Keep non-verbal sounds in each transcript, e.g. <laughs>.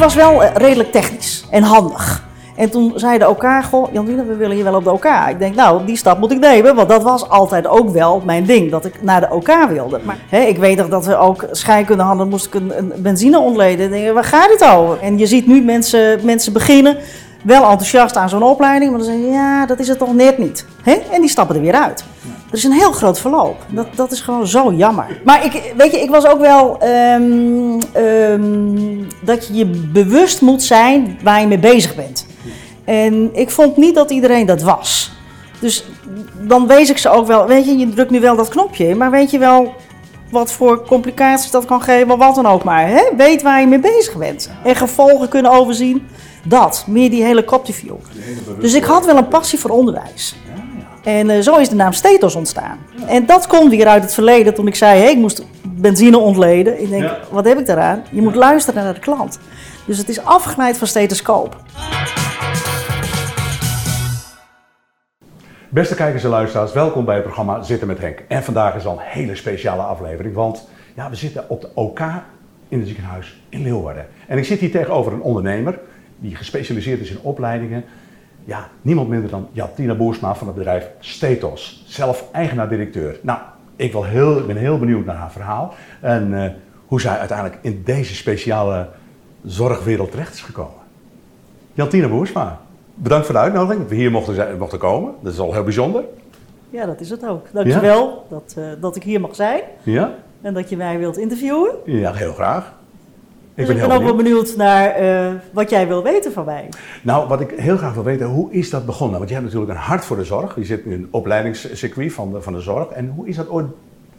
Was wel eh, redelijk technisch en handig. En toen zeiden elkaar, goh, Jantine, we willen je wel op de OK. Ik denk, nou, die stap moet ik nemen, want dat was altijd ook wel mijn ding, dat ik naar de OK wilde. Maar ik weet nog dat we ook scheikunde hadden, moest ik een, een benzine ontleden. Ik denk, waar gaat dit over? En je ziet nu mensen, mensen beginnen, wel enthousiast aan zo'n opleiding, maar dan zeggen ze, ja, dat is het toch net niet. Hè? En die stappen er weer uit. Er is een heel groot verloop. Dat, dat is gewoon zo jammer. Maar ik, weet je, ik was ook wel ehm, ehm, dat je je bewust moet zijn waar je mee bezig bent. En ik vond niet dat iedereen dat was. Dus dan wees ik ze ook wel, weet je, je drukt nu wel dat knopje in, maar weet je wel wat voor complicaties dat kan geven, wat dan ook maar. Hè? Weet waar je mee bezig bent. En gevolgen kunnen overzien. Dat, meer die helikopterview. Dus ik had wel een passie voor onderwijs. En eh, zo is de naam Stetos ontstaan. En dat komt weer uit het verleden toen ik zei, hey, ik moest benzine ontleden. Ik denk, Ja. wat heb ik daaraan? Je moet luisteren naar de klant. Dus het is afgeleid van stethoscoop. Beste kijkers en luisteraars, welkom bij het programma Zitten met Henk. En vandaag is al een hele speciale aflevering, want ja, we zitten op de OK in het ziekenhuis in Leeuwarden. En ik zit hier tegenover een ondernemer die gespecialiseerd is in opleidingen. Ja, niemand minder dan Jatina Boersma van het bedrijf Stetos, zelf eigenaar-directeur. Nou, ik wil heel, ik ben heel benieuwd naar haar verhaal en eh, hoe zij uiteindelijk in deze speciale zorgwereld terecht is gekomen. Jantina Boersma, bedankt voor de uitnodiging dat we hier mochten, zijn, mochten komen. Dat is al heel bijzonder. Ja, dat is het ook. Dankjewel dat, eh, dat ik hier mag zijn Ja? en dat je mij wilt interviewen. Ja, heel graag. Ik ben ik heel ben ook wel benieuwd. naar eh, wat jij wil weten van mij. Nou, wat ik heel graag wil weten, hoe is dat begonnen? Want je hebt natuurlijk een hart voor de zorg. Je zit in een opleidingscircuit van de, van de zorg. En hoe is dat ooit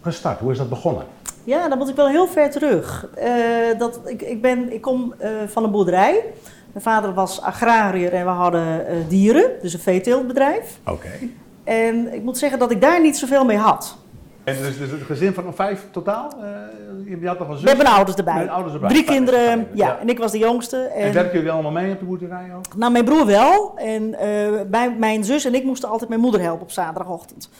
gestart? Hoe is dat begonnen? Ja, dan moet ik wel heel ver terug. Eh, dat, ik, ik, ben, ik kom eh, van een boerderij. Mijn vader was agrariër en we hadden dieren, dus een veeteeltbedrijf. Oké. En ik moet zeggen dat ik daar niet zoveel mee had. En dus, dus het gezin van vijf totaal? Eh, je had nog een zus? Met mijn ouders erbij. Met ouders erbij. Drie kinderen, fijn, ja, En ik was de jongste. En, En, werken jullie allemaal mee op de boerderij ook? nou, mijn broer wel. En eh, bij, mijn zus en ik moesten altijd mijn moeder helpen op zaterdagochtend.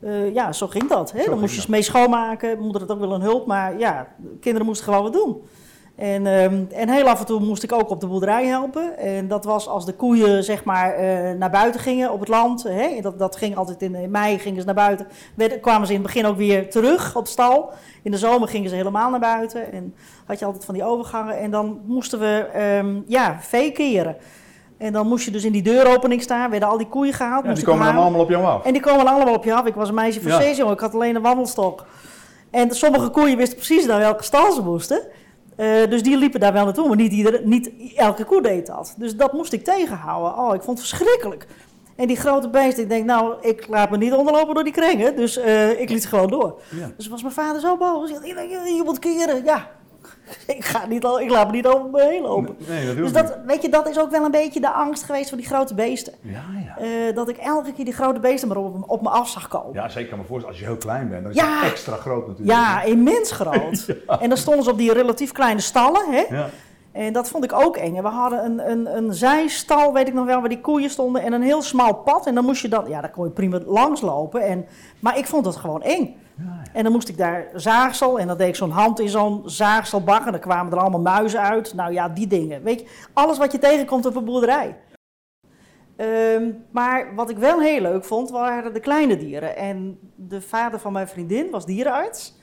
Eh, ja, zo ging dat. Hè? Zo Dan moest je dat. mee schoonmaken. Mijn moeder had ook wel een hulp, maar ja, de kinderen moesten gewoon wat doen. En, ehm, en heel af en toe moest ik ook op de boerderij helpen. En dat was als de koeien zeg maar eh, naar buiten gingen op het land. Hè? Dat, dat ging altijd in, in mei gingen ze naar buiten. Werden- kwamen ze in het begin ook weer terug op stal. In de zomer gingen ze helemaal naar buiten. En had je altijd van die overgangen. En dan moesten we ehm, ja, vee keren. En dan moest je dus in die deuropening staan. Werden al die koeien gehaald. Ja, die komen dan allemaal op jou af. En die komen dan allemaal op je af. Ik was een meisje van Ja. zes, jongen. Ik had alleen een wandelstok. En sommige koeien wisten precies naar welke stal ze moesten. Eh, dus die liepen daar wel naartoe, maar niet, iedere, niet elke koe deed dat. Dus dat moest ik tegenhouden. Oh, ik vond het verschrikkelijk. En die grote beesten, ik denk, nou, ik laat me niet onderlopen door die krengen. Dus eh, ik liet ze gewoon door. Ja. Dus was mijn vader zo boos. Hij zei, "Je- je moet keren. Ja, <laughs> ik, ga niet, al- ik laat me niet over me heen lopen. Nee, Dus dat, weet je, dat is ook wel een beetje de angst geweest voor die grote beesten. Ja, ja. Eh, dat ik elke keer die grote beesten maar op, op me af zag komen. Ja, zeker. Maar voor als je heel klein bent, dan is Ja. het extra groot natuurlijk. Ja, immens groot. <laughs> En dan stonden ze op die relatief kleine stallen. Hè? Ja. En dat vond ik ook eng. En we hadden een, een, een zijstal, weet ik nog wel, waar die koeien stonden. En een heel smal pad. En dan moest je dan, ja, daar kon je prima langs lopen. En, maar ik vond dat gewoon eng. Ja, En dan moest ik daar zaagsel. En dan deed ik zo'n hand in zo'n zaagselbak. En dan kwamen er allemaal muizen uit. Nou ja, die dingen. Weet je, alles wat je tegenkomt op een boerderij. Ehm, maar wat ik wel heel leuk vond, waren de kleine dieren. En de vader van mijn vriendin was dierenarts.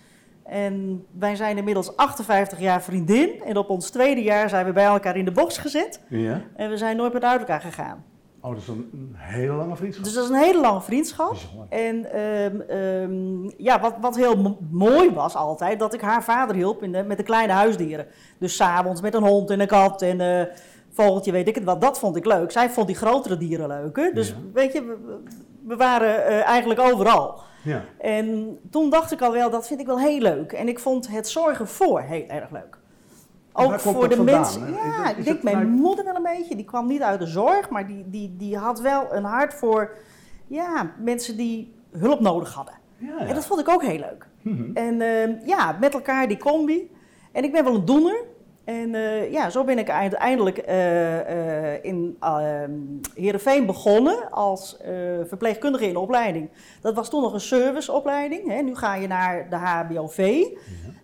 En wij zijn inmiddels 58 jaar vriendin. En op ons tweede jaar zijn we bij elkaar in de box gezet. ja. En we zijn nooit meer uit elkaar gegaan. Oh, dat is een, hele lange vriendschap. Dus dat is een hele lange vriendschap. Bijzonder. En ehm, ehm, ja, wat, wat heel mo- mooi was altijd, dat ik haar vader hielp in de, met de kleine huisdieren. Dus s'avonds met een hond en een kat en eh vogeltje, weet ik het wat. Dat vond ik leuk. Zij vond die grotere dieren leuker. Dus Ja. weet je, we, we waren eh, eigenlijk overal. Ja. En toen dacht ik al wel, dat vind ik wel heel leuk. En ik vond het zorgen voor heel erg leuk. Ook voor de mensen. Ja, ik denk mijn moeder wel een beetje. Die kwam niet uit de zorg, maar die, die, die had wel een hart voor ja, mensen die hulp nodig hadden. Ja, ja. En dat vond ik ook heel leuk. Mhm. En ehm, ja, met elkaar die combi. En ik ben wel een doener. En eh, ja, zo ben ik uiteindelijk eh, eh, in ehm Heerenveen begonnen als verpleegkundige in de opleiding. Dat was toen nog een serviceopleiding. Hè. Nu ga je naar de HBOV.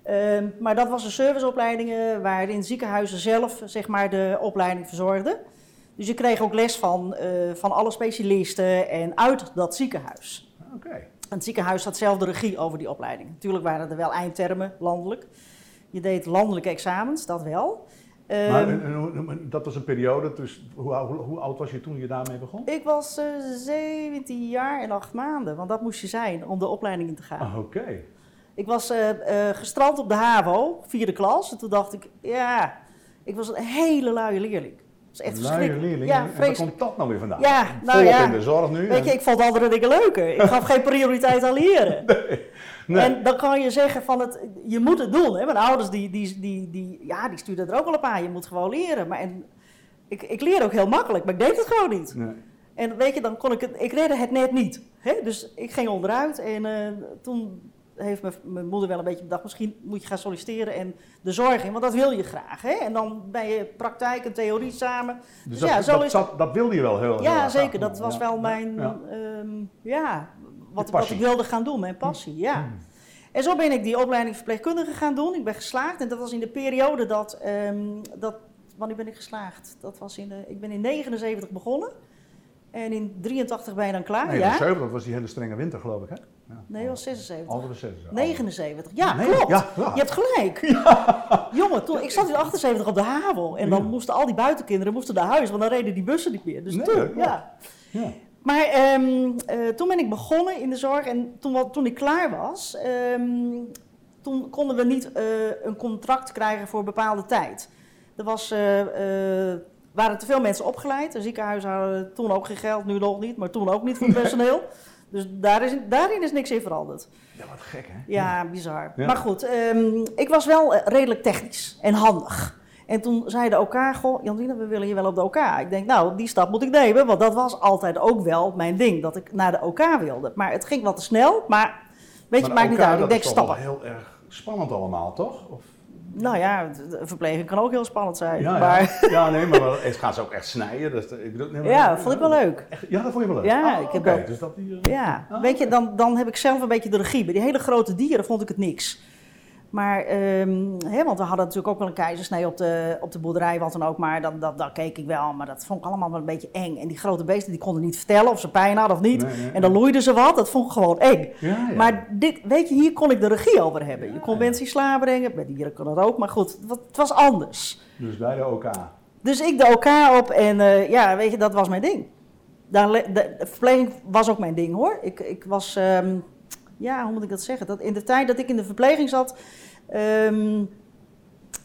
Ehm, maar dat was een serviceopleiding waarin ziekenhuizen zelf zeg maar, de opleiding verzorgden. Dus je kreeg ook les van, van alle specialisten en uit dat ziekenhuis. Oké. En het ziekenhuis had zelf de regie over die opleiding. Natuurlijk waren er wel eindtermen landelijk. Je deed landelijke examens, dat wel. Maar Ehm, en- en hoe- dat was een periode, dus hoe, hoe, hoe oud was je toen je daarmee begon? ik was eh 17 jaar en 8 maanden, want dat moest je zijn om de opleiding in te gaan. Ah, Oké. Ik was eh, eh, gestrand op de HAVO, vierde klas. En toen dacht ik, ja, ik was een hele luie leerling. Dat is echt Luie verschrikkelijk. leerling. Ja, en waar komt dat nou weer vandaan? Ja, nou Volop ja. in de zorg nu. Weet je, ik vond andere dingen leuker. Ik gaf geen <laughs> prioriteit aan leren. Nee. En dan kan je zeggen van, het, je moet het doen. Hè? Mijn ouders die, die, die, die, ja, die stuurden er ook al op aan. Je moet gewoon leren. Maar en, ik, ik leer ook heel makkelijk, maar ik deed het gewoon niet. Nee. En weet je, dan kon ik het, ik redde het net niet. Hè? Dus ik ging onderuit en eh, toen heeft mijn- mijn moeder wel een beetje bedacht, misschien moet je gaan solliciteren en de zorg in, want dat wil je graag. Hè? En dan ben je praktijk en theorie samen. Dus Dus dat, ja, zo dat, is dat, dat wilde je wel heel heel Ja, erg zeker. Dat was Ja. wel mijn, Ja. ehm, ja, wat, ik wilde gaan doen, mijn passie, ja. Hmm. En zo ben ik die opleiding verpleegkundige gaan doen. Ik ben geslaagd en dat was in de periode dat, ehm, dat wanneer ben ik geslaagd? Dat was in de, ik ben in 79 begonnen en in 83 ben je dan klaar, Nee, ja? de 7, dat was die hele strenge winter, geloof ik, hè? Ja. Nee, dat was 76. Andere 6. 79, ja, Nee, klopt. ja, ja. Je hebt gelijk. <laughs> Jongen, toen, ik zat in 78 op de HAVO en dan moesten al die buitenkinderen moesten naar huis, want dan reden die bussen niet meer. Dus Nee, toen, ja. Maar ehm, eh, toen ben ik begonnen in de zorg en toen, toen ik klaar was, ehm, toen konden we niet eh, een contract krijgen voor een bepaalde tijd. Er was, eh, waren te veel mensen opgeleid. De ziekenhuizen hadden toen ook geen geld, nu nog niet, maar toen ook niet voor het personeel. Dus daar is, daarin is niks in veranderd. ja, wat gek, hè? Ja, bizar. Ja. Maar goed, ehm, ik was wel redelijk technisch en handig. En toen zei de OK, goh, Jantine, we willen je wel op de OK. Ik denk, nou, die stap moet ik nemen, want dat was altijd ook wel mijn ding, dat ik naar de OK wilde. Maar het ging wat te snel, maar weet je, Maar maakt niet elkaar, uit. Ik dat denk is toch wel stappen. heel erg spannend allemaal, toch? Of, Nou ja, verpleging kan ook heel spannend zijn. ja, maar ja. ja, nee, maar wel- het gaat ze ook echt snijden. Dus, ik bedoel, nee, maar- ja, vond ik wel leuk. Echt, ja, dat vond je wel leuk? Ja, Ah, ik heb wel- dus dat die, eh, Ja, Ah, weet je, dan, dan heb ik zelf een beetje de regie. Bij die hele grote dieren vond ik het niks. Maar, ehm, want we hadden natuurlijk ook wel een keizersnee op de, op de boerderij, wat dan ook. Maar dat, dat, dat keek ik wel, maar dat vond ik allemaal wel een beetje eng. En die grote beesten, die konden niet vertellen of ze pijn hadden of niet. Nee, nee, en dan loeiden ze wat, dat vond ik gewoon eng. Ja, ja. Maar dit, weet je, hier kon ik de regie over hebben. Je kon mensen in slaap brengen, bij dieren kon dat ook. Maar goed, het, wa- het was anders. Dus bij de OK. Dus ik de elkaar op en eh, ja, weet je, dat was mijn ding. Daar, de verpleging was ook mijn ding hoor. Ik, ik was, ehm, ja, hoe moet ik dat zeggen? Dat in de tijd dat ik in de verpleging zat, ehm,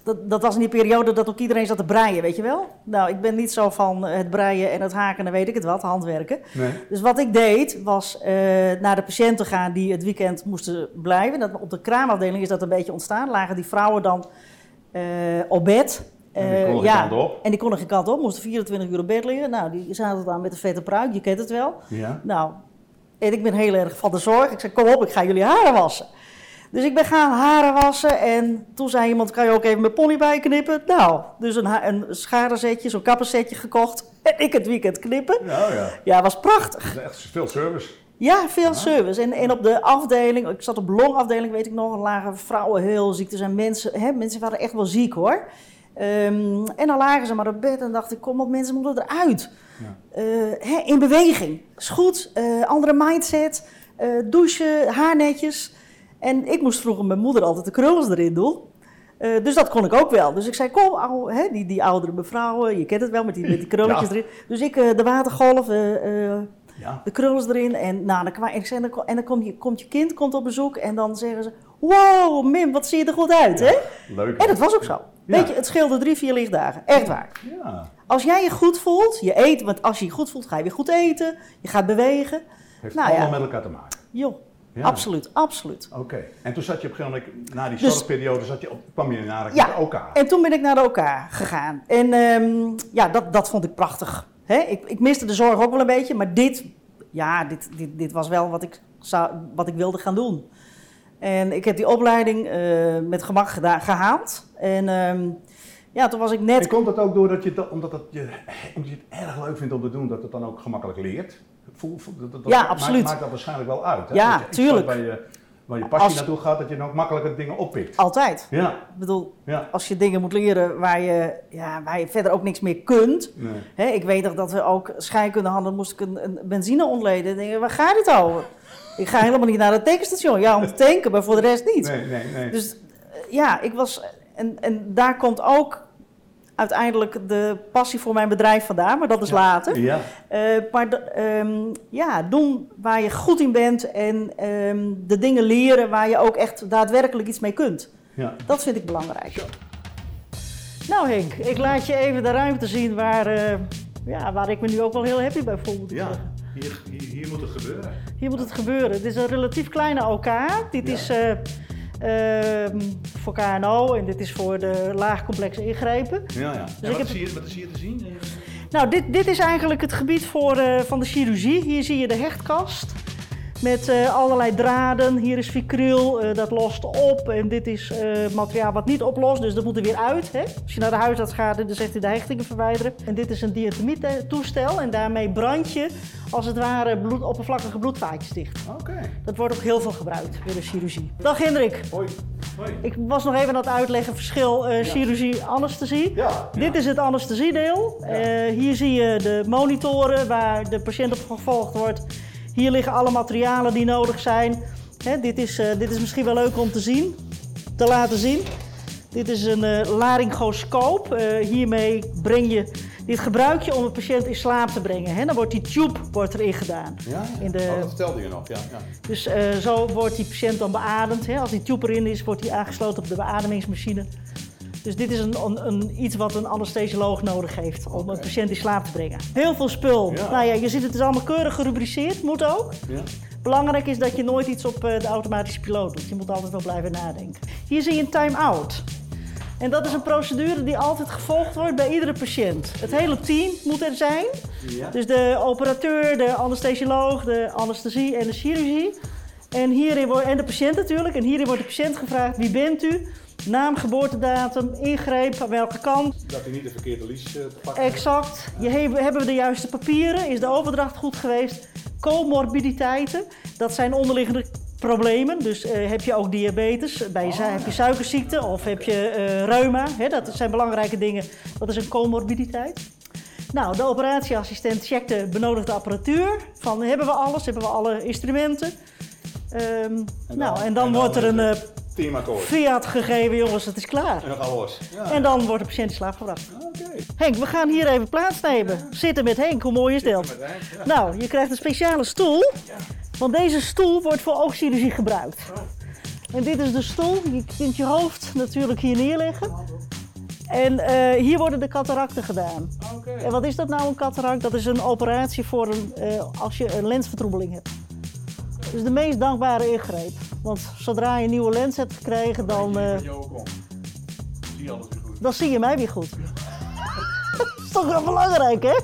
dat, dat was in die periode dat ook iedereen zat te breien, weet je wel? Nou, ik ben niet zo van eh, het breien en het haken en weet ik het wat, handwerken. Nee. Dus wat ik deed, was eh, naar de patiënten gaan die het weekend moesten blijven. Dat, op de kraamafdeling is dat een beetje ontstaan. Lagen die vrouwen dan eh, op bed. En die geen kant op. En die konden geen kant op, moesten 24 uur op bed liggen. Nou, die zaten dan met een vette pruik, je kent het wel. Ja. Nou, en ik ben heel erg van de zorg. Ik zei, kom op, ik ga jullie haren wassen. Dus ik ben gaan haren wassen en toen zei iemand, kan je ook even mijn pony bijknippen? Nou, dus een, een scharenzetje, zo'n kappensetje gekocht en ik het weekend knippen. Ja, ja. Ja, was prachtig. Dat is echt veel service. Ja, veel service. En, en op de afdeling, ik zat op longafdeling, weet ik nog, lagen vrouwen heel ziek. Er zijn mensen, hè, mensen waren echt wel ziek hoor. Ehm, en dan lagen ze maar op bed en dacht ik, kom op, mensen moeten eruit. Ja. Eh, in beweging. Is goed, eh, andere mindset, eh, douchen, haarnetjes. En ik moest vroeger mijn moeder altijd de krullen erin doen. Dus dat kon ik ook wel. Dus ik zei, kom, die, die oudere mevrouwen, je kent het wel met die, met die krulletjes Ja. erin. Dus ik de watergolf, Ja. de krullen erin. En, nou, dan, en, ik zei, dan, en dan komt je, komt je kind komt op bezoek en dan zeggen ze... Wow, Mim, wat zie je er goed uit, hè? Leuk. En dat was ook zo. Ja. Weet je, het scheelde drie, vier lichtdagen. Echt waar. Ja. Als jij je goed voelt, je eet, want als je je goed voelt, ga je weer goed eten. Je gaat bewegen. Heeft Nou allemaal ja. met elkaar te maken. Joh, Ja. absoluut, absoluut. Oké. En toen zat je op een gegeven moment, na die Dus- zorgperiode, zat je op, kwam je naar Ja. OK. En toen ben ik naar OK gegaan. En ehm, ja, dat, dat vond ik prachtig. Hè? Ik, ik miste de zorg ook wel een beetje, maar dit, ja, dit, dit, dit was wel wat ik, zou, wat ik wilde gaan doen. En ik heb die opleiding eh, met gemak gedaan, gehaald. En ehm, ja, toen was ik net En komt dat ook door dat je, dat, omdat, dat je, omdat je het erg leuk vindt om te doen, dat het dan ook gemakkelijk leert? Voel, voel- dat, dat, Ja, maakt- absoluut. Maakt, dat waarschijnlijk wel uit. Hè? Ja, je tuurlijk. Bij je, waar je passie Als- naartoe gaat, dat je dan ook makkelijker dingen oppikt. Altijd. Ja, Ik bedoel, ja. als je dingen moet leren waar je, ja, waar je verder ook niks meer kunt. Nee. Hè, ik weet nog dat we ook scheikunde hadden, moest ik een, een benzine ontleden. Dan denk ik, waar gaat dit over? Ik ga helemaal niet naar het tankstation. Ja, om te tanken, maar voor de rest niet. Nee, nee, nee. Dus eh, ja, ik was. En, en daar komt ook uiteindelijk de passie voor mijn bedrijf vandaan, maar dat is later. Ja, Eh, maar ehm, ja, doen waar je goed in bent en ehm, de dingen leren waar je ook echt daadwerkelijk iets mee kunt. ja. Dat vind ik belangrijk. Nou Henk, ik laat je even de ruimte zien waar, eh, ja, waar ik me nu ook wel heel happy bij voel. Ja. Hier, hier, hier moet het gebeuren. Hier moet het gebeuren. Dit is een relatief kleine OK. Dit Ja. is eh, ehm, voor KNO en dit is voor de laagcomplexe ingrepen. Ja, ja. ik wat, heb- zie je, wat is hier te zien? Nou, dit, dit is eigenlijk het gebied voor, eh, van de chirurgie. Hier zie je de hechtkast met eh, allerlei draden. Hier is vicryl, eh, dat lost op. En dit is eh, materiaal wat niet oplost, dus dat moet er weer uit. Hè? Als je naar de huisarts gaat, dan zegt hij de hechtingen verwijderen. En dit is een diatomie-toestel en daarmee brand je als het ware bloed, oppervlakkige bloedvaatjes dicht. Oké. Dat wordt ook heel veel gebruikt bij de chirurgie. Dag Hendrik. Hoi. Hoi. Ik was nog even aan het uitleggen verschil eh, chirurgie anesthesie. Ja. Dit is het anesthesiedeel. Hier zie je de monitoren waar de patiënt op gevolgd wordt. Hier liggen alle materialen die nodig zijn. Hè, dit, is, eh, dit is misschien wel leuk om te zien, te laten zien. Dit is een eh laryngoscoop. Eh, hiermee breng je, dit gebruik je om de patiënt in slaap te brengen. Hè. Dan wordt die tube wordt erin gedaan. Ja, In de- Oh, dat vertelde je nog. Ja, ja. Dus zo wordt die patiënt dan beademd. Hè. Als die tube erin is, wordt die aangesloten op de beademingsmachine. Dus dit is een, een, een, iets wat een anesthesioloog nodig heeft om een patiënt in slaap te brengen. Heel veel spul. Ja. Nou ja, je ziet het is allemaal keurig gerubriceerd, moet ook. ja. Belangrijk is dat je nooit iets op eh, de automatische piloot doet. Je moet altijd wel blijven nadenken. Hier zie je een time-out. En dat is een procedure die altijd gevolgd wordt bij iedere patiënt. Het hele team moet er zijn. Ja. Dus de operateur, de anesthesioloog, de anesthesie en de chirurgie. En, hierin wordt, en de patiënt natuurlijk. En hierin wordt de patiënt gevraagd: wie bent u? Naam, geboortedatum, ingreep, aan welke kant. Dat hij niet de verkeerde lies eh, te pakken. Exact. Je, he- hebben we de juiste papieren? Is de overdracht goed geweest? Comorbiditeiten, dat zijn onderliggende problemen. Dus eh, heb je ook diabetes, bij je, zu- heb je suikerziekte of heb je eh, reuma? Hè, dat zijn belangrijke dingen. Dat is een comorbiditeit. Nou, de operatieassistent checkt de benodigde apparatuur. Van hebben we alles? Hebben we alle instrumenten? Ehm, nou, en dan, wordt er een Teamakkoord. fiat gegeven, jongens, het is klaar. En dan gaan we los. Ja. En dan wordt de patiënt in slaap gebracht. Oké. Henk, we gaan hier even plaatsnemen. Zitten met Henk, hoe mooi is dat? Ja. Nou, je krijgt een speciale stoel. Want deze stoel wordt voor oogchirurgie gebruikt. En dit is de stoel. Je kunt je hoofd natuurlijk hier neerleggen. En eh, hier worden de cataracten gedaan. Oké. En wat is dat nou, een cataract? Dat is een operatie voor een, eh, als je een lensvertroebeling hebt. Dus de meest dankbare ingreep. Want zodra je een nieuwe lens hebt gekregen, dan, eh, Zie je alles weer goed. dan zie je mij weer goed. dat <laughs> is toch wel belangrijk, hè?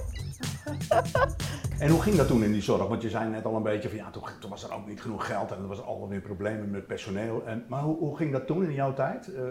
En hoe ging dat toen in die zorg? Want je zei net al een beetje van ja, toen, toen was er ook niet genoeg geld en er was altijd weer problemen met personeel. En, maar hoe, hoe ging dat toen in jouw tijd? Eh,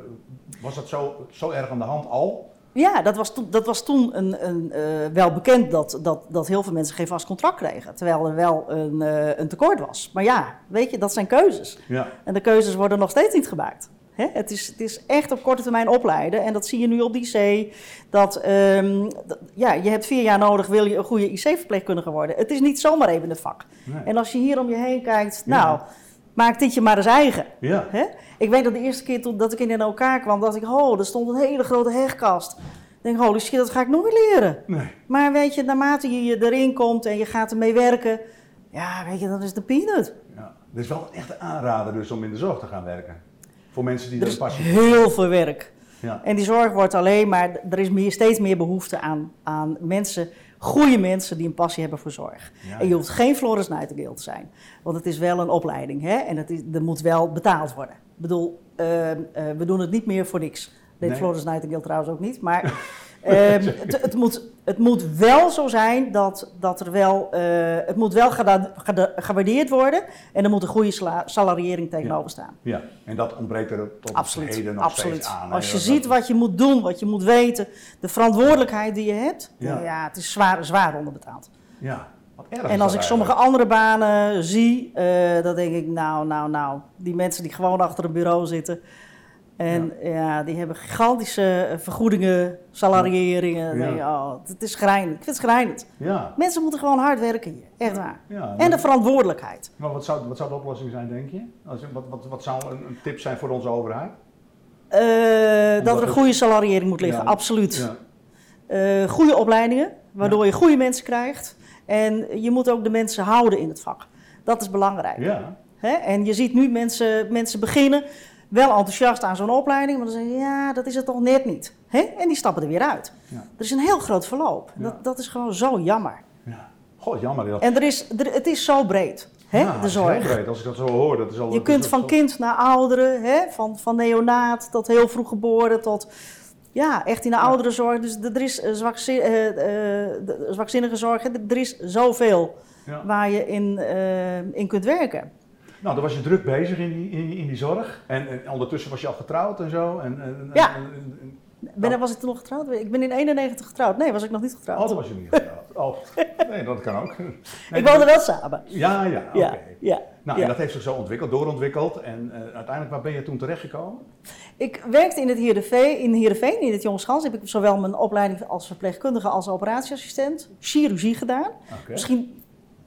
was dat zo, zo erg aan de hand al? Ja, dat was toen, dat was toen een, een, eh, wel bekend dat, dat, dat heel veel mensen geen vast contract kregen. Terwijl er wel een, eh, een tekort was. Maar ja, weet je, dat zijn keuzes. Ja. En de keuzes worden nog steeds niet gemaakt. Hè? Het, is, het is echt op korte termijn opleiden. En dat zie je nu op die IC. Dat, ehm, dat- ja, je hebt vier jaar nodig, wil je een goede IC-verpleegkundige worden. Het is niet zomaar even een vak. Nee. En als je hier om je heen kijkt, Ja. Maak dit je maar eens eigen. Ja. Hè? Ik weet dat de eerste keer toen, dat ik in elkaar kwam, dacht ik, oh, er stond een hele grote hegkast. Ik denk, holy shit, dat ga ik nooit leren. Nee. Maar weet je, naarmate je erin komt en je gaat ermee werken, ja, weet je, dat is de peanut. Ja. Is wel echt een aanrader dus om in de zorg te gaan werken. Voor mensen die Er is passie heel veel werk. Ja. En die zorg wordt alleen maar, er is meer, steeds meer behoefte aan, aan mensen, goede mensen die een passie hebben voor zorg. Ja, en je hoeft geen Floris Nightingale te zijn, want het is wel een opleiding hè? en het is, er moet wel betaald worden. Ik bedoel, eh, eh, we doen het niet meer voor niks. Deed Nee. Floris Nightingale trouwens ook niet, maar <laughs> ehm, het, het, moet, het moet wel zo zijn dat, dat er wel, eh, het moet wel gewaardeerd worden en er moet een goede sala- salariering tegenover staan. Ja, en dat ontbreekt er tot op Absoluut, heden nog absoluut. steeds aan. Als je ziet wat je moet doen, wat je moet weten, de verantwoordelijkheid die je hebt, Ja. het is zwaar, zwaar onderbetaald. Ja, erg is En als ik sommige andere banen zie, eh, dan denk ik, nou, nou, nou, die mensen die gewoon achter een bureau zitten. En ja, die hebben gigantische eh, vergoedingen, salarieringen. Ja. oh, het is schrijnend. Ik vind het schrijnend. Ja. Mensen moeten gewoon hard werken hier, echt waar. ja En de verantwoordelijkheid. maar wat zou, wat zou de oplossing zijn, denk je? Als, wat, wat, wat zou een, een tip zijn voor onze overheid? Eh, dat er een goede salariering moet liggen, absoluut. Ja. Eh, goede opleidingen, waardoor je goede mensen krijgt. En je moet ook de mensen houden in het vak. Dat is belangrijk. Ja. Hè? En je ziet nu mensen, mensen beginnen wel enthousiast aan zo'n opleiding, maar dan zeggen ze, ja, dat is het toch net niet. Hè? En die stappen er weer uit. Ja. Er is een heel groot verloop. Ja. Dat, dat is gewoon zo jammer. ja. Goh, jammer. Dat, En er is, er, het is zo breed, hè? Ja, de het is zorg. heel breed, als ik dat zo hoor. Dat is al, Je dat kunt is van kind naar ouderen, hè? Van, van neonaat tot heel vroeg geboren, tot ja, echt in de ouderenzorg. Dus er is eh, eh, eh, zwakzinnige zorg, er is zoveel waar je in, in kunt werken. Nou, dan was je druk bezig in die, in, in die zorg. En, en ondertussen was je al getrouwd en zo. En, en, Ja. en- en- en- Ben, was ik toen nog getrouwd? Ik ben in 91 getrouwd. Nee, was ik nog niet getrouwd. oh, dan was je niet getrouwd. Oh, nee, dat kan ook. Nee, ik woonde wel samen. Ja, ja, oké. Ja, ja, Nou, ja. en dat heeft zich zo ontwikkeld, doorontwikkeld. En eh, uiteindelijk, waar ben je toen terechtgekomen? Ik werkte in het Heerenveen, in in het Jongenschans. Heb ik zowel mijn opleiding als verpleegkundige als operatieassistent. Chirurgie gedaan. Misschien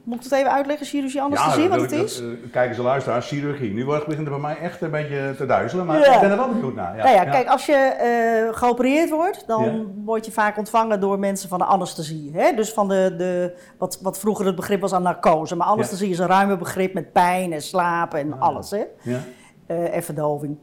moet ik het even uitleggen, chirurgie, anesthesie, wat dat- het is? eh, Kijk eens, luisteraars, chirurgie. Nu wordt- begint het bij mij echt een beetje te duizelen, maar Ja. ik ben er wel benieuwd naar. Ja, nou ja, ja. kijk, als je eh, geopereerd wordt, dan Ja. word je vaak ontvangen door mensen van de anesthesie. Hè? Dus van de, de, wat, wat vroeger het begrip was aan narcose. Maar anesthesie is een ruime begrip met pijn en slapen en Ah. alles. Hè? Ja? Eh, en verdoving.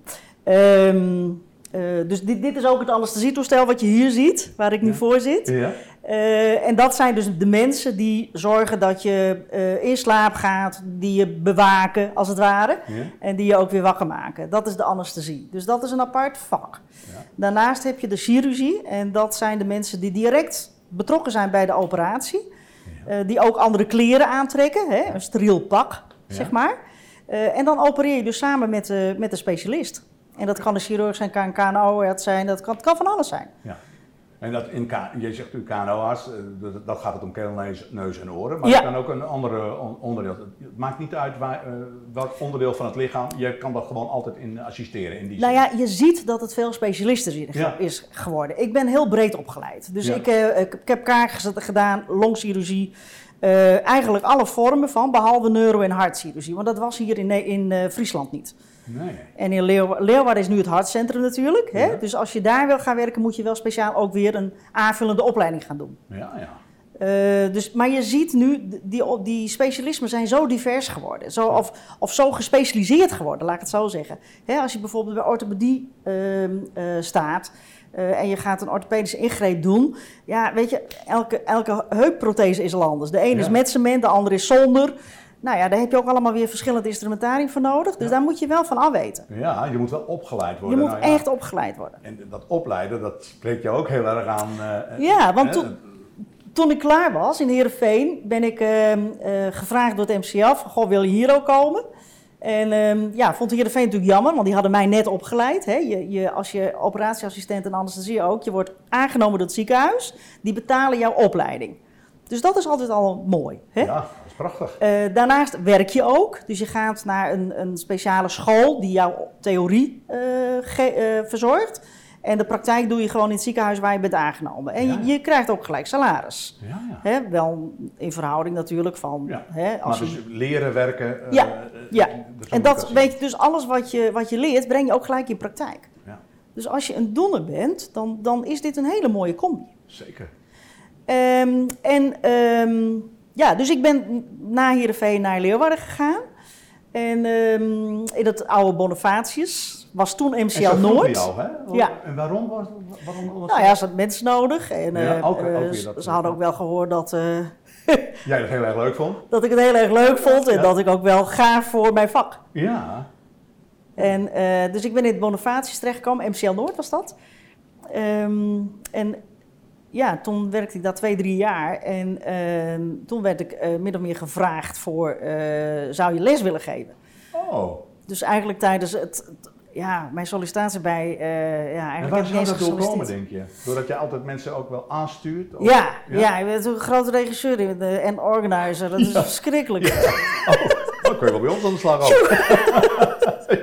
Ehm, eh, dus dit, dit is ook het anesthesietoestel wat je hier ziet, waar ik nu Ja. voor zit. Ja? Eh, en dat zijn dus de mensen die zorgen dat je eh, in slaap gaat, die je bewaken als het ware. Ja? En die je ook weer wakker maken. Dat is de anesthesie. Dus dat is een apart vak. Ja. Daarnaast heb je de chirurgie. En dat zijn de mensen die direct betrokken zijn bij de operatie. Ja. Eh, die ook andere kleren aantrekken. Hè? Een steriel pak, zeg maar. En dan opereer je dus samen met, de met de specialist. En dat kan een chirurg zijn, kan een KNO-arts zijn. Dat kan, het kan van alles zijn. Ja. En dat in je zegt nu KNO-arts, eh, dat, gaat het om keel, neus, en oren. Maar Ja. het kan ook een andere on- onderdeel. Het maakt niet uit waar, eh, welk onderdeel van het lichaam. Je kan dat gewoon altijd in assisteren. In die Nou ja, je ziet dat het veel specialister is- Ja. is geworden. Ik ben heel breed opgeleid. Dus Ja. ik, eh, heb kaak gedaan, longchirurgie. eh, eigenlijk alle vormen van, behalve neuro- en hartchirurgie. Want dat was hier in, in eh, Friesland niet. Nee. En in Leeuw- Leeuwarden is nu het hartcentrum natuurlijk. Hè? Ja. Dus als je daar wil gaan werken, moet je wel speciaal ook weer een aanvullende opleiding gaan doen. Ja, ja. Eh, dus, maar je ziet nu, die, die specialismen zijn zo divers geworden. Zo, of, of zo gespecialiseerd geworden, laat ik het zo zeggen. Hè, als je bijvoorbeeld bij orthopedie ehm, eh, staat eh, en je gaat een orthopedische ingreep doen. Ja, weet je, elke, elke heupprothese is al anders. De ene is met cement, de andere is zonder. Nou ja, daar heb je ook allemaal weer verschillend instrumentarium voor nodig. Dus Ja. daar moet je wel van afweten. Ja, je moet wel opgeleid Je worden. moet Nou ja. echt opgeleid worden. En dat opleiden, dat spreekt jou ook heel erg aan. eh, Ja, want toen- Toen ik klaar was in Heerenveen, ben ik ehm, eh, gevraagd door het MCF, van, goh, wil je hier ook komen? En ehm, ja, vond Heerenveen natuurlijk jammer, want die hadden mij net opgeleid. Hè? Je, je, als je operatieassistent en anesthesie ook, je wordt aangenomen door het ziekenhuis, die betalen jouw opleiding. Dus dat is altijd al mooi. Hè? Ja, prachtig. Eh, daarnaast werk je ook. Dus je gaat naar een, een speciale school die jouw theorie eh, ge- eh, verzorgt. En de praktijk doe je gewoon in het ziekenhuis waar je bent aangenomen. En Ja. je, je krijgt ook gelijk salaris. Ja, ja. Hè, wel in verhouding natuurlijk van... Als Maar je, dus leren, werken. Ja, ja. dus en dat weet je, dus alles wat je, wat je leert, breng je ook gelijk in praktijk. Ja, Dus als je een donner bent, dan, dan is dit een hele mooie combi. zeker. Ehm, en ehm, ja, dus ik ben na Heerenveen naar Leeuwarden gegaan. En ehm, in het oude Bonifatius was toen En MCL Noord. Jou, hè? Ja. En waarom was waarom was Nou ja, ze had mensen nodig. En Ja, ook- ook eh, ze- dat- ze hadden ook wel gehoord dat, eh, <laughs> jij dat heel erg leuk vond? dat ik het heel erg leuk vond. En Ja. dat ik ook wel gaaf voor mijn vak. Ja. En, eh, dus ik ben in het Bonifatius terechtgekomen. MCL Noord was dat. Ehm, en ja, toen werkte ik daar twee, drie jaar. En ehm, toen werd ik min of meer gevraagd voor... eh, zou je les willen geven? Oh. Dus eigenlijk tijdens het, het- ja, mijn sollicitatie bij, eh, ja, En eigenlijk waar niet zou eens dat door komen, denk je? Doordat je altijd mensen ook wel aanstuurt? Of- Ja, ja, je bent een grote regisseur en organizer. Dat is Ja. verschrikkelijk. Oh, dan kun je wel bij ons aan de slag ook. <laughs> <laughs>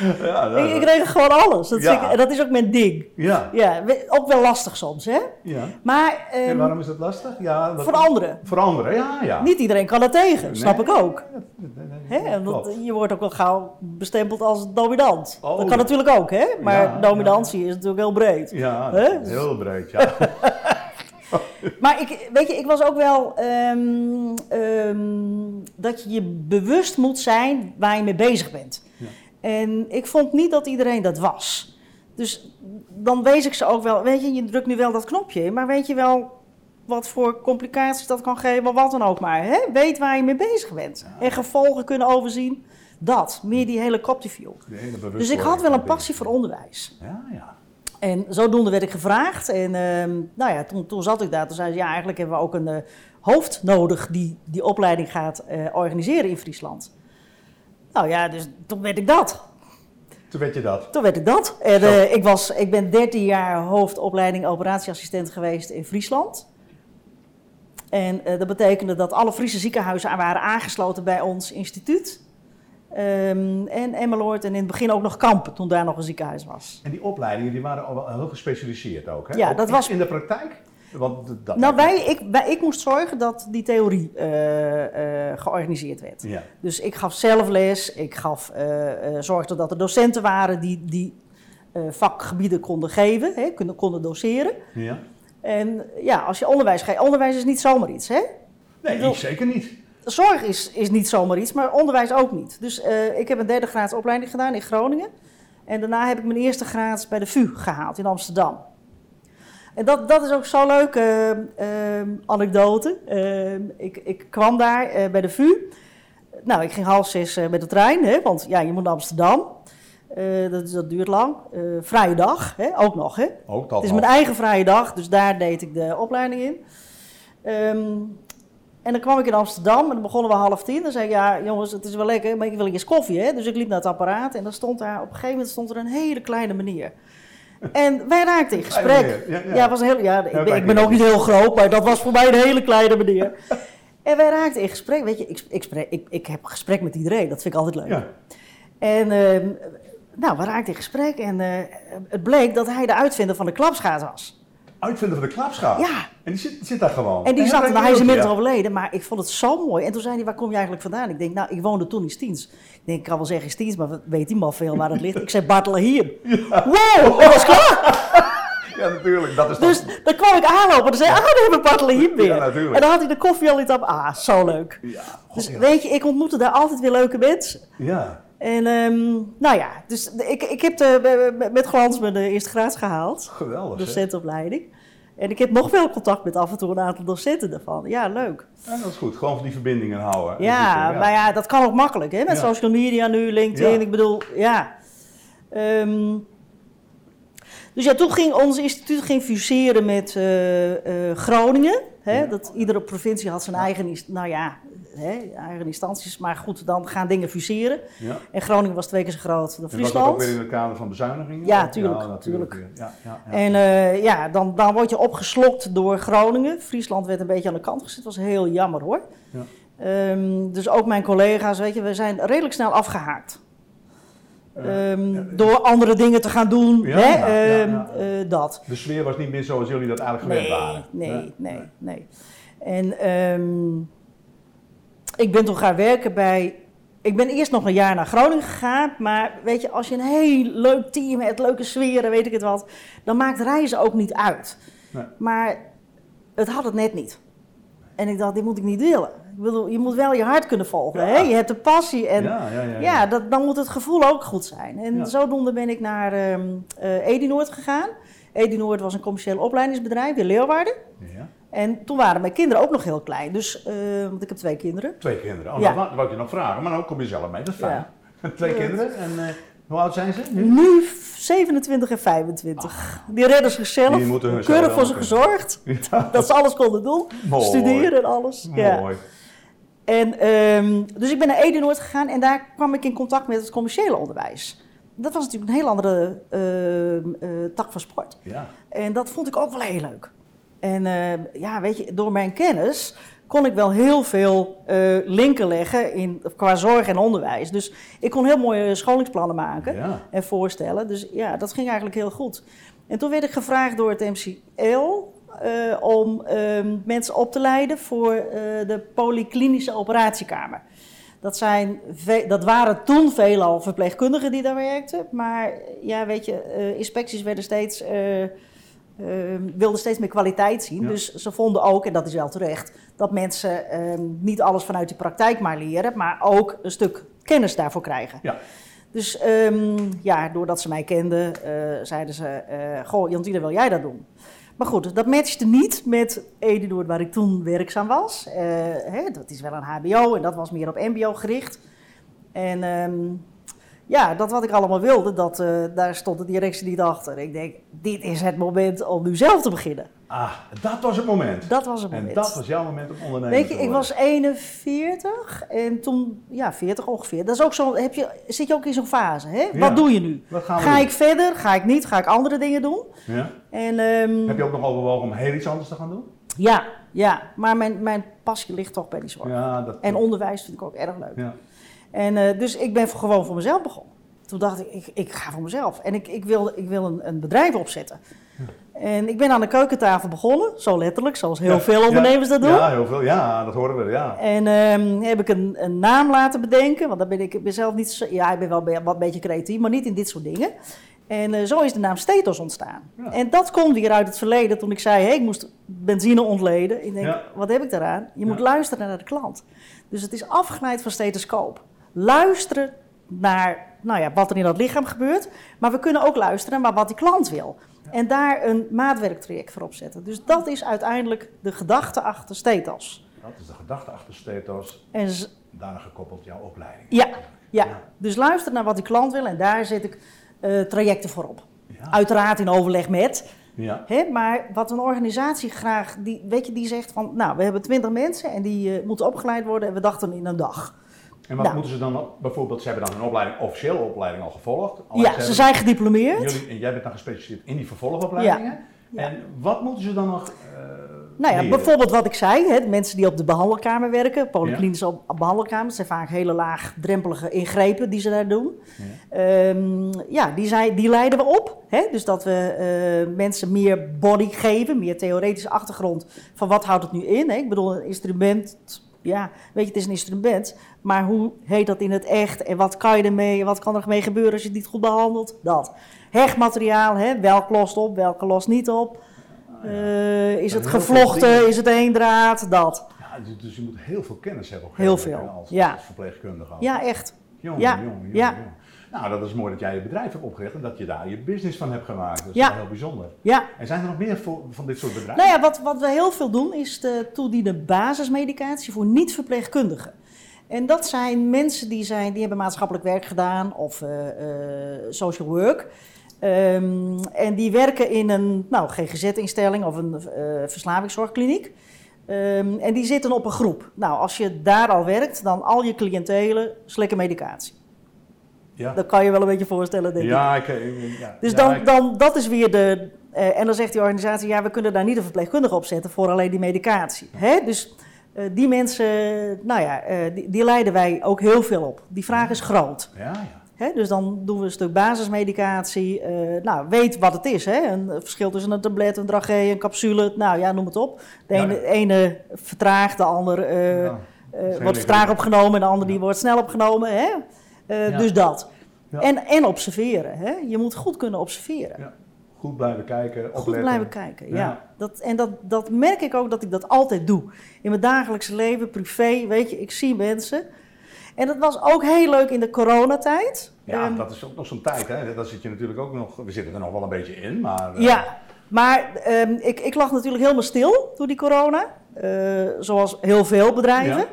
ja, ja, ja, Ik, ik regel gewoon alles. Dat, Ja. ik- dat is ook mijn ding. ja, Ja, ook wel lastig soms, hè? ja. Maar En ehm, waarom is dat lastig? Ja, dat- voor anderen. Voor anderen, ja, ja. Niet iedereen kan er tegen, snap ik ook. nee, nee, nee, Hè? Dat- klopt. je wordt ook wel gauw bestempeld als dominant. Oh, dat kan natuurlijk ook, hè? Maar Ja, dominantie is natuurlijk heel breed. Ja, Hè? heel breed, ja. <laughs> Maar ik, weet je, ik was ook wel ehm, ehm, dat je je bewust moet zijn waar je mee bezig bent. Ja. En ik vond niet dat iedereen dat was. Dus dan wees ik ze ook wel, weet je, je drukt nu wel dat knopje in, maar weet je wel wat voor complicaties dat kan geven, wat dan ook maar. Hè? Weet waar je mee bezig bent. En gevolgen kunnen overzien. Dat, meer die hele Dus ik had wel een passie voor onderwijs. Ja, ja. En zodoende werd ik gevraagd. En ehm, nou ja, toen, toen zat ik daar. Toen zei ze, ja, eigenlijk hebben we ook een eh, hoofd nodig die die opleiding gaat eh, organiseren in Friesland. Nou ja, dus toen werd ik dat. Toen weet je dat. Toen werd ik dat. En eh, ik, was, ik ben 13 jaar hoofdopleiding operatieassistent geweest in Friesland. En eh, dat betekende dat alle Friese ziekenhuizen waren aangesloten bij ons instituut. Ehm, en Emmeloord en in het begin ook nog Kampen, toen daar nog een ziekenhuis was. En die opleidingen die waren al wel heel gespecialiseerd ook, hè? Ja, dat was- in de praktijk. Want dat Nou, wij, ik, wij, ik moest zorgen dat die theorie eh, eh, georganiseerd werd. Ja. Dus ik gaf zelf les, ik gaf, eh, zorgde dat er docenten waren die die vakgebieden konden geven, hè, konden, konden doseren. ja. En ja, als je onderwijs geeft, onderwijs is niet zomaar iets, hè? Nee, bedoel- zeker niet. Zorg is, is niet zomaar iets, maar onderwijs ook niet. Dus ik heb een derde graads opleiding gedaan in Groningen. En daarna heb ik mijn eerste graads bij de VU gehaald in Amsterdam. En dat, dat is ook zo'n leuke eh, eh, anekdote. Eh, ik, ik kwam daar eh, bij de VU. Nou, ik ging half zes eh, met de trein, hè, want ja, je moet naar Amsterdam. Eh, dat, dat duurt lang. Vrije dag, hè, ook nog. Hè. Ook dat Het is nog. mijn eigen vrije dag, dus daar deed ik de opleiding in. Ehm, en dan kwam ik in Amsterdam en dan begonnen we half tien. Dan zei ik, ja jongens, het is wel lekker, maar ik wil eens koffie. Hè? Dus ik liep naar het apparaat en dan stond daar, op een gegeven moment stond er een hele kleine meneer. En wij raakten in Kleine gesprek. ja, Ja, ja. was een heel, ja, ik, ben, ik ook niet heel groot, maar dat was voor mij een hele kleine meneer. En wij raakten in gesprek. Weet je, ik, ik, ik, ik heb gesprek met iedereen, dat vind ik altijd leuk. Ja. En ehm, nou, we raakten in gesprek en eh, het bleek dat hij de uitvinder van de klapschaat was. Uitvinder van de klapschaat. Ja. En die zit, zit daar gewoon. En die En zat, hij nou, hij is inmiddels overleden, maar ik vond het zo mooi. En toen zei hij, waar kom je eigenlijk vandaan? Ik denk, nou, ik woonde toen in Stiens. Ik denk, ik kan wel zeggen Stiens, maar weet die man veel waar het ligt? Ik zei, Bartelehiem. <laughs> Wow, dat was klaar. <laughs> Ja, natuurlijk. Dat is Dus dan kwam ik aanlopen en zei ah, dan hebben we Bartelehiem weer. Ja, natuurlijk. en dan had hij de koffie al niet op. Ah, zo leuk. Ja, god, Dus ja. weet je, ik ontmoette daar altijd weer leuke mensen. ja. En ehm, nou ja, dus ik, ik heb de, met- glans mijn eerste graad gehaald. Geweldig. zeg. En ik heb nog wel contact met af en toe een aantal docenten daarvan. Ja, leuk. Ja, dat is goed. Gewoon van die verbindingen houden. Ja, maar ja, dat kan ook makkelijk, hè? Met Ja. social media nu, LinkedIn, Ja. ik bedoel, ja. Ehm, dus ja, toen ging ons instituut ging fuseren met eh, eh, Groningen. Hè? Ja. Dat, iedere provincie had zijn eigen, nou ja, hè, eigen instanties. Maar goed, dan gaan dingen fuseren. Ja. En Groningen was twee keer zo groot dan was dat ook Friesland. weer in het kader van bezuinigingen? Ja, tuurlijk, natuurlijk. tuurlijk. Ja, ja, ja. En eh, ja, dan, dan word je opgeslokt door Groningen. Friesland werd een beetje aan de kant gezet. Dat was heel jammer hoor. Ja. Ehm, dus ook mijn collega's, weet je, we zijn redelijk snel afgehaakt. Eh, Ehm, ja, door andere dingen te gaan doen. Hè? ehm, eh, dat. De sfeer was niet meer zoals jullie dat eigenlijk gewend Nee, waren. nee, nee, nee. En ehm, ik ben toen gaan werken bij. Ik ben eerst nog een jaar naar Groningen gegaan. Maar weet je, als je een heel leuk team hebt, leuke sfeer en weet ik het wat. dan maakt reizen ook niet uit. Nee. Maar het had het net niet. En ik dacht, dit moet ik niet willen. Ik bedoel, je moet wel je hart kunnen volgen. Ja. Hè? Je hebt de passie. En Ja, dat, dan moet het gevoel ook goed zijn. En zodoende ben ik naar eh, Edinoord gegaan. Edinoord was een commercieel opleidingsbedrijf in Leeuwarden. Ja. En toen waren mijn kinderen ook nog heel klein. Dus, eh, want ik heb twee kinderen. Twee kinderen. Oh, dat wou- ik je nog vragen, maar nou kom je zelf mee. Dat is fijn. <laughs> Twee kinderen. En eh, hoe oud zijn ze nu? Nu 27 en 25. Die redden zichzelf. Die moeten hun keurig voor ze gezorgd. <laughs> Ja. Dat ze alles konden doen. Mooi. Studeren en alles. Ja. Mooi. En, ehm, dus ik ben naar Edenoord gegaan en daar kwam ik in contact met het commerciële onderwijs. dat was natuurlijk een heel andere eh, eh, tak van sport. Ja. En dat vond ik ook wel heel leuk. En eh, ja, weet je, door mijn kennis kon ik wel heel veel linken leggen in, qua zorg en onderwijs. Dus ik kon heel mooie scholingsplannen maken Ja. en voorstellen. Dus ja, dat ging eigenlijk heel goed. En toen werd ik gevraagd door het MCL eh, om ehm, mensen op te leiden voor eh, de polyklinische operatiekamer. Dat, zijn dat waren toen veelal verpleegkundigen die daar werkten. Maar ja, weet je, inspecties werden steeds, wilden steeds meer kwaliteit zien. Ja. Dus ze vonden ook, en dat is wel terecht, dat mensen eh, niet alles vanuit de praktijk maar leren, maar ook een stuk kennis daarvoor krijgen. Ja. Dus ehm, ja, doordat ze mij kenden, eh, zeiden ze: eh Goh, Jantine, wil jij dat doen? Maar goed, dat matchte niet met Eduard, waar ik toen werkzaam was. Eh, hè, dat is wel een HBO en dat was meer op MBO gericht. En ehm, ja, dat wat ik allemaal wilde, dat, eh, daar stond de directie niet achter. Ik denk: Dit is het moment om nu zelf te beginnen. Ah, dat was het moment. Dat was het en moment. dat was jouw moment om ondernemer Weet je, ik was 41 en toen, ja, 40 ongeveer. Dat is ook zo, heb je, zit je ook in zo'n fase, hè? Ja. Wat doe je nu? Ga doen? ik verder? Ga ik niet? Ga ik andere dingen doen? Ja? En ehm, Heb je ook nog overwogen om heel iets anders te gaan doen? ja, ja, maar mijn, mijn passie ligt toch bij die zorg. Ja, dat... En onderwijs vind ik ook erg leuk. Ja. En eh, dus ik ben gewoon voor mezelf begonnen. Toen dacht ik, ik, ik ga voor mezelf. En ik, ik wil, ik wil een, een bedrijf opzetten. En ik ben aan de keukentafel begonnen, zo letterlijk, zoals heel Ja, veel ondernemers ja, dat doen. Ja, heel veel. Ja, dat horen we, ja. En ehm, heb ik een, een naam laten bedenken, want dan ben ik, ik ben zelf niet zo, ja, ik ben wel wat een beetje creatief, maar niet in dit soort dingen. En eh, zo is de naam Stetos ontstaan. Ja. En dat komt weer uit het verleden toen ik zei, hey, ik moest benzine ontleden. Ik denk, Ja. wat heb ik daaraan? Je moet Ja. luisteren naar de klant. Dus het is afgeleid van stethoscoop. Luisteren naar nou ja, wat er in dat lichaam gebeurt, maar we kunnen ook luisteren naar wat die klant wil. En daar een maatwerktraject voor opzetten. Dus dat is uiteindelijk de gedachte achter Stetos. Dat is de gedachte achter Stetos. En Daarna gekoppeld jouw opleiding. ja, ja, Ja. dus luister naar wat die klant wil en daar zet ik eh, trajecten voor op. Ja. Uiteraard in overleg met. Ja. Hè, maar wat een organisatie graag, die, weet je, die zegt van, nou, we hebben twintig mensen en die eh, moeten opgeleid worden en we dachten in een dag. En wat Nou. moeten ze dan, bijvoorbeeld, ze hebben dan een opleiding, officiële opleiding al gevolgd. Ja, hebben- ze zijn gediplomeerd. Jullie, en jij bent dan gespecialiseerd in die vervolgopleidingen. Ja. Ja. En wat moeten ze dan nog eh Nou ja, leren? bijvoorbeeld wat ik zei, hè, mensen die op de behandelkamer werken, polyklinische op- behandelkamers, zijn vaak hele laagdrempelige ingrepen die ze daar doen. Ja. Ehm, ja, die, zijn, die leiden we op. Hè? Dus dat we eh, mensen meer body geven, meer theoretische achtergrond van wat houdt het nu in. Hè? Ik bedoel, een instrument, ja, weet je, het is een instrument, maar hoe heet dat in het echt en wat kan je ermee wat kan er mee gebeuren als je het niet goed behandelt? Dat. Hechtmateriaal, hè? welk lost op, welke lost niet op. Eh, is het gevlochten, is het eendraad, dat. Ja, dus, dus je moet heel veel kennis hebben. op Heel veel, ja. Als, als verpleegkundige. Ja, echt. Jongen, Ja, jongen, jongen, ja. jongen. Nou, dat is mooi dat jij je bedrijf hebt opgericht en dat je daar je business van hebt gemaakt. Dat is Ja. wel heel bijzonder. Ja. En zijn er nog meer van dit soort bedrijven? Nou ja, wat, wat we heel veel doen is de toedienen basismedicatie voor niet-verpleegkundigen. En dat zijn mensen die, zijn, die hebben maatschappelijk werk gedaan of eh, eh, social work. Ehm, en die werken in een nou, GGZ-instelling of een eh, verslavingszorgkliniek. Ehm, en die zitten op een groep. Nou, als je daar al werkt, dan al je cliëntelen slikken medicatie. ja. Dat kan je wel een beetje voorstellen, denk ik. ja, ik, ik- ja, Dus dan, dan, dat is weer de. en dan zegt die organisatie: ja, we kunnen daar niet een verpleegkundige op zetten voor alleen die medicatie. Hè? Dus eh, die mensen, nou ja, eh, die, die leiden wij ook heel veel op. Die vraag is groot. ja, ja. Hè? Dus dan doen we een stuk basismedicatie. eh, nou, weet wat het is. Hè? Een verschil tussen een tablet, een dragé, een capsule. Nou ja, noem het op. De Ja. ene, vertraagt, de ander wordt vertraagd opgenomen en de ander die wordt snel opgenomen. Hè? Dus dat. Ja. En, en observeren. Hè? Je moet goed kunnen observeren. Goed blijven kijken, opletten. Goed blijven kijken, ja. Ja. Dat, en dat, dat merk ik ook dat ik dat altijd doe. In mijn dagelijkse leven, privé, weet je, ik zie mensen. En dat was ook heel leuk in de coronatijd. Ja, Ehm, dat is ook nog zo'n tijd, hè. Daar zit je natuurlijk ook nog... We zitten er nog wel een beetje in, maar... eh, Ja, maar ehm, ik, ik lag natuurlijk helemaal stil door die corona. eh, zoals heel veel bedrijven. Ja.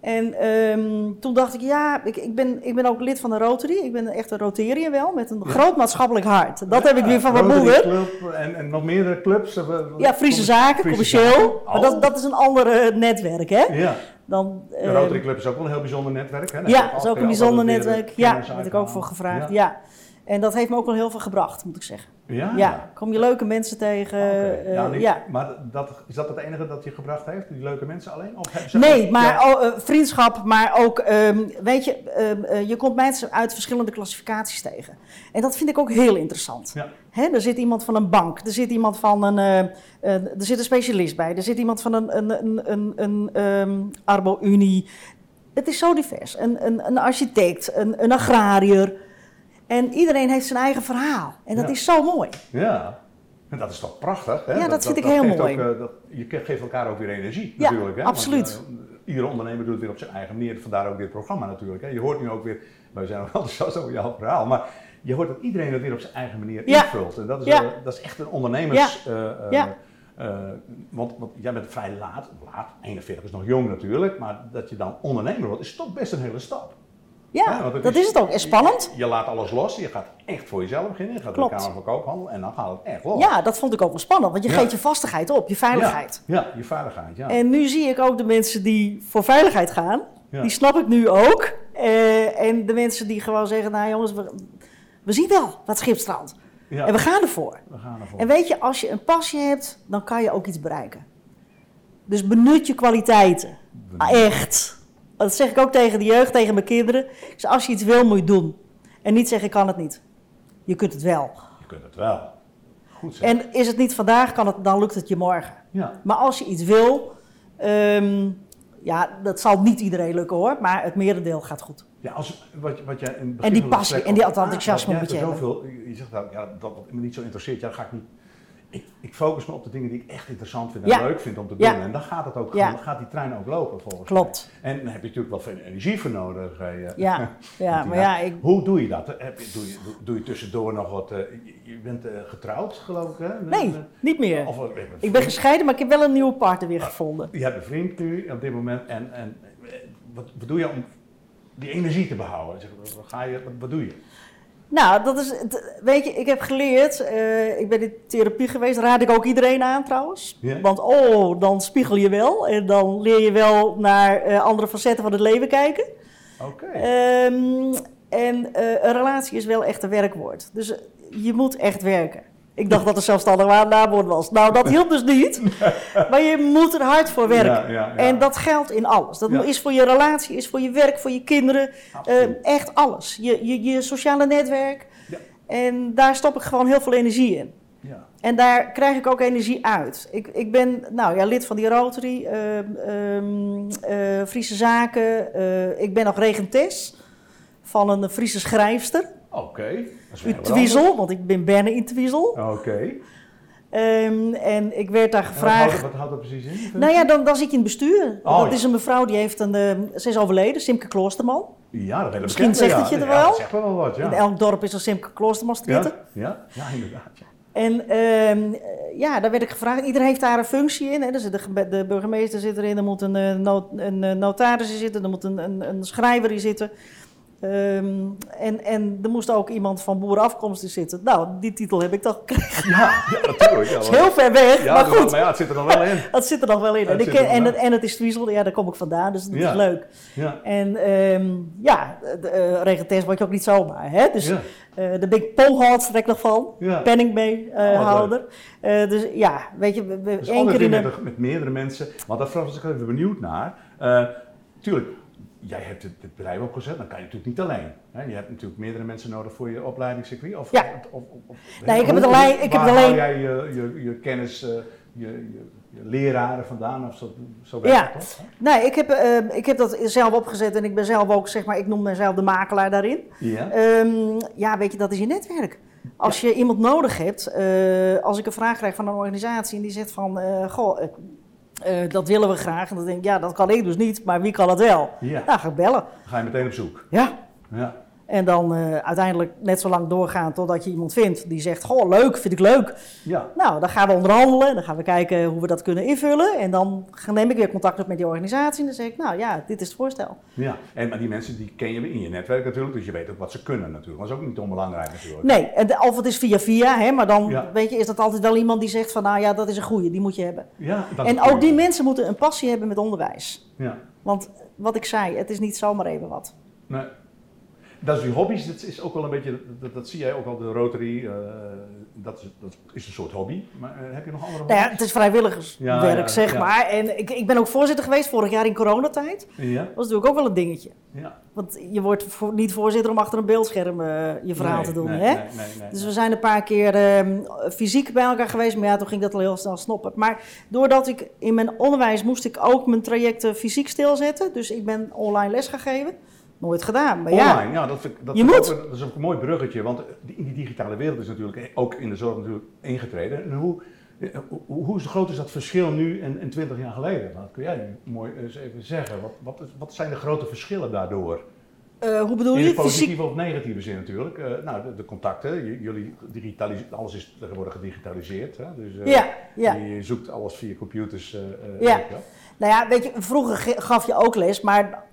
En ehm, toen dacht ik, ja, ik, ik, ben, ik ben ook lid van de Rotary. Ik ben echt een Rotariër wel, met een groot maatschappelijk hart. Dat heb ik weer van mijn Rotary moeder. Club en, en nog meerdere clubs. eh, Ja, Friese zaken, commercieel. Maar Oh. dat, dat is een ander eh, netwerk, hè? Ja, Dan, de eh, Rotary Club is ook wel een heel bijzonder netwerk. Hè? Daar ja, heb dat is ook een bijzonder netwerk. Ja, daar werd ik ook voor gevraagd. Ja. Ja. En dat heeft me ook wel heel veel gebracht, moet ik zeggen. Ja? Ja, kom je leuke mensen tegen. Eh, ja. Maar dat, is dat het enige dat je gebracht heeft? Die leuke mensen alleen? Of Nee, ook- maar Ja. oh, eh, vriendschap, maar ook, ehm, weet je, ehm, eh, je komt mensen uit verschillende klassificaties tegen. En dat vind ik ook heel interessant. Ja. Hè, er zit iemand van een bank, er zit iemand van een, er zit een specialist bij, er zit iemand van een, een, een, een, een ehm, Arbo-Unie. Het is zo divers. Een, een, een architect, een, een agrariër. En iedereen heeft zijn eigen verhaal. En dat Ja. is zo mooi. Ja, en dat is toch prachtig? Hè? Ja, dat vind ik heel mooi. Ook, eh, dat, je ge- geeft elkaar ook weer energie Ja, natuurlijk. Hè? absoluut. Want, eh, iedere ondernemer doet het weer op zijn eigen manier. Vandaar ook dit programma natuurlijk. Hè? Je hoort nu ook weer, wij zijn ook <laughs> enthousiast over jouw verhaal, maar je hoort dat iedereen het weer op zijn eigen manier Ja. invult. En dat is, Ja. eh, dat is echt een ondernemers... Ja. want, want jij bent vrij laat, laat, 41 is nog jong natuurlijk, maar dat je dan ondernemer wordt, is toch best een hele stap. Ja, dat is het ook. En spannend. Je, je laat alles los, je gaat echt voor jezelf beginnen, je gaat Klopt. naar de Kamer van Koophandel en dan gaat het echt los. Ja, dat vond ik ook wel spannend. Want je Ja. geeft je vastigheid op, je veiligheid. Ja, ja, je veiligheid, ja. En nu zie ik ook de mensen die voor veiligheid gaan. Die snap ik nu ook. Eh, en de mensen die gewoon zeggen, nou jongens, we, we zien wel wat schipstrand. En we gaan ervoor. we gaan ervoor. En weet je, als je een passie hebt, dan kan je ook iets bereiken. Dus benut je kwaliteiten. Ah, echt. Dat zeg ik ook tegen de jeugd, tegen mijn kinderen. Zeg, als je iets wil, moet je doen. En niet zeggen, ik kan het niet. Je kunt het wel. Je kunt het wel. Goed. En is het niet vandaag, kan het, dan lukt het je morgen. Ja, Maar als je iets wil, ehm, ja, dat zal niet iedereen lukken hoor, maar het merendeel gaat goed. ja als, wat, wat jij in het begin En die passie en die enthousiasme moet je hebben. Zoveel, je zegt nou, ja, dat wat me niet zo interesseert, ja, dan ga ik niet. Ik, ik focus me op de dingen die ik echt interessant vind en Ja. leuk vind om te doen. Ja. En dan gaat het ook Ja. dan gaat die trein ook lopen volgens Klopt. mij. En dan heb je natuurlijk wel veel energie voor nodig. eh, Ja, <laughs> ja maar ja, ik, Hoe doe je dat? Heb je, doe, je, doe, je tussendoor nog wat? eh, je, je bent eh, getrouwd, geloof ik, hè? nee, niet meer. Of, eh, Ik ben gescheiden, maar ik heb wel een nieuwe partner weer gevonden. Je hebt een vriend nu op dit moment. En, en wat, wat doe je om die energie te behouden? Zeg, wat, wat ga je, wat, wat doe je? Nou, dat is, weet je, ik heb geleerd, eh, ik ben in therapie geweest, raad ik ook iedereen aan trouwens. Want oh, dan spiegel je wel en dan leer je wel naar eh, andere facetten van het leven kijken. Oké. Ehm, en eh, een relatie is wel echt een werkwoord. Dus je moet echt werken. Ik dacht dat er zelfstandig waar naamwoord was. Nou, dat hielp dus niet. <laughs> Maar je moet er hard voor werken. Ja, ja, ja. En dat geldt in alles. Dat is voor je relatie, is voor je werk, voor je kinderen. Eh, echt alles. Je, je, je sociale netwerk. Ja. En daar stop ik gewoon heel veel energie in. ja. En daar krijg ik ook energie uit. Ik, ik ben nou, ja, lid van die Rotary, ehm, ehm, eh, Friese Zaken. eh, ik ben nog regentes van een Friese schrijfster. Oké. Dat Uit Twiesel, want ik ben bijna in anders. Oké. Ehm, en ik werd daar gevraagd... dat- wat houdt dat precies in? Nou ja, dan, dan zit je in het bestuur. Oh, dat ja. is een mevrouw die heeft een... eh, ze is overleden, Simke Kloosterman. Ja, dat weet ik Misschien bekend, zegt ja. het je er Ja, wel. dat zegt wel wat, ja. In elk dorp is er Simke Kloosterman ja, ja, ja, inderdaad. Ja. En ehm, eh, ja, daar werd ik gevraagd. Iedereen heeft daar een functie in. Hè. Er zit de, de burgemeester zit erin, er moet een, eh, not- een eh, notaris in zitten, er moet een, een, een schrijver in zitten. Ehm, en, en er moest ook iemand van boerenafkomst in zitten. Nou, die titel heb ik toch gekregen. Ja, ja, natuurlijk. Ja, <laughs> is heel ver weg, ja, maar goed. Maar ja, het zit er nog wel in. <laughs> Dat zit er nog wel in. En, ik en, het, en het is Twiesel, ja, daar kom ik vandaan, dus dat is leuk. Ja. En ehm, ja, de, uh, regentes word je ook niet zomaar. Hè? Dus eh, daar ben ik nog van, Ja. penningbee-houder. Eh, dus ja, weet je, we, Dus één keer in een... met, meerdere mensen. Want daar was ik even benieuwd naar. Eh, tuurlijk, jij hebt het, het bedrijf opgezet, dan kan je natuurlijk niet alleen. Hè? Je hebt natuurlijk meerdere mensen nodig voor je opleidingscircuit. Of, Ja. of, of, of- Nee, ik heb het alleen- ik heb alleen- haal jij je, je, je kennis, eh, je, je, je leraren vandaan? Of zo, zo werkt Ja. het toch? Nee, ik heb, eh, ik heb dat zelf opgezet en ik ben zelf ook, zeg maar, ik noem mezelf de makelaar daarin. Ja. Ehm, ja, weet je, dat is je netwerk. Als je iemand nodig hebt, eh, als ik een vraag krijg van een organisatie en die zegt van, eh, goh, eh, dat willen we graag. En dan denk ik, ja, dat kan ik dus niet, maar wie kan het wel? Ja. Nou, ga ik bellen. Dan ga je meteen op zoek. Ja. Ja. En dan eh, uiteindelijk net zo lang doorgaan totdat je iemand vindt die zegt, goh, leuk, vind ik leuk. Ja. Nou, dan gaan we onderhandelen, dan gaan we kijken hoe we dat kunnen invullen. En dan neem ik weer contact op met die organisatie en dan zeg ik, nou ja, dit is het voorstel. ja. En, maar die mensen die ken je in je netwerk natuurlijk, dus je weet ook wat ze kunnen natuurlijk. Dat is ook niet onbelangrijk natuurlijk. Nee, en of het is via via, hè, maar dan Ja. weet je, is dat altijd wel iemand die zegt van, nou ja, dat is een goeie, die moet je hebben. Ja, dat En ook die mensen moeten een passie hebben met onderwijs. Ja. Want wat ik zei, het is niet zomaar even wat. Nee. Dat is die hobby's, dat is ook wel een beetje, dat, dat zie jij ook al, de Rotary, uh, dat, is, dat is een soort hobby. Maar uh, heb je nog andere nou ja, het is vrijwilligerswerk, ja, ja, zeg maar. En ik, ik ben ook voorzitter geweest vorig jaar in coronatijd. Ja. Dat was natuurlijk ook wel een dingetje. Ja. Want je wordt voor, niet voorzitter om achter een beeldscherm uh, je verhaal nee, te doen, nee, hè? Nee, dus we zijn een paar keer ehm, fysiek bij elkaar geweest, maar ja, toen ging dat al heel snel snoppen. Maar doordat ik in mijn onderwijs moest ik ook mijn trajecten fysiek stilzetten. Dus ik ben online les gegeven. Nooit gedaan. Maar Online, ja, ja, dat, vind ik, dat, Je vind ik moet. ook, dat is ook een mooi bruggetje, want in die digitale wereld is natuurlijk ook in de zorg natuurlijk ingetreden. En hoe, hoe, hoe groot is dat verschil nu en, en 20 jaar geleden? Dat kun jij mooi eens even zeggen. Wat, wat, wat zijn de grote verschillen daardoor? Eh, hoe bedoel In je? Fysiek? positieve of negatieve zin natuurlijk. Eh, nou, de, de contacten, jullie digitalis- alles is tegenwoordig gedigitaliseerd. Hè? Dus eh, Ja, ja. je zoekt alles via computers. eh, eh, Ja. wel. Nou ja, weet je, vroeger ge- gaf je ook les, maar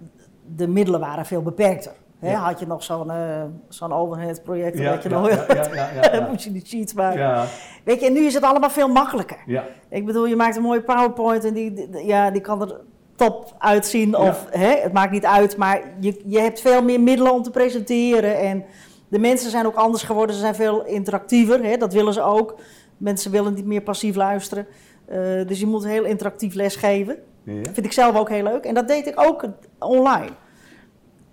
de middelen waren veel beperkter. Hè, Ja. Had je nog zo'n eh zo'n overhead project, Ja, weet je nog, ja, ja, ja, ja, ja. <laughs> moest je die sheets maken. Ja, Weet je, en nu is het allemaal veel makkelijker. ja, Ik bedoel, je maakt een mooie PowerPoint en die, die- ja, die kan er top uitzien. Of hè, het maakt niet uit, maar je, je hebt veel meer middelen om te presenteren. En de mensen zijn ook anders geworden, ze zijn veel interactiever. Hè, dat willen ze ook. Mensen willen niet meer passief luisteren. Eh, dus je moet heel interactief lesgeven. Ja. Vind ik zelf ook heel leuk. En dat deed ik ook online.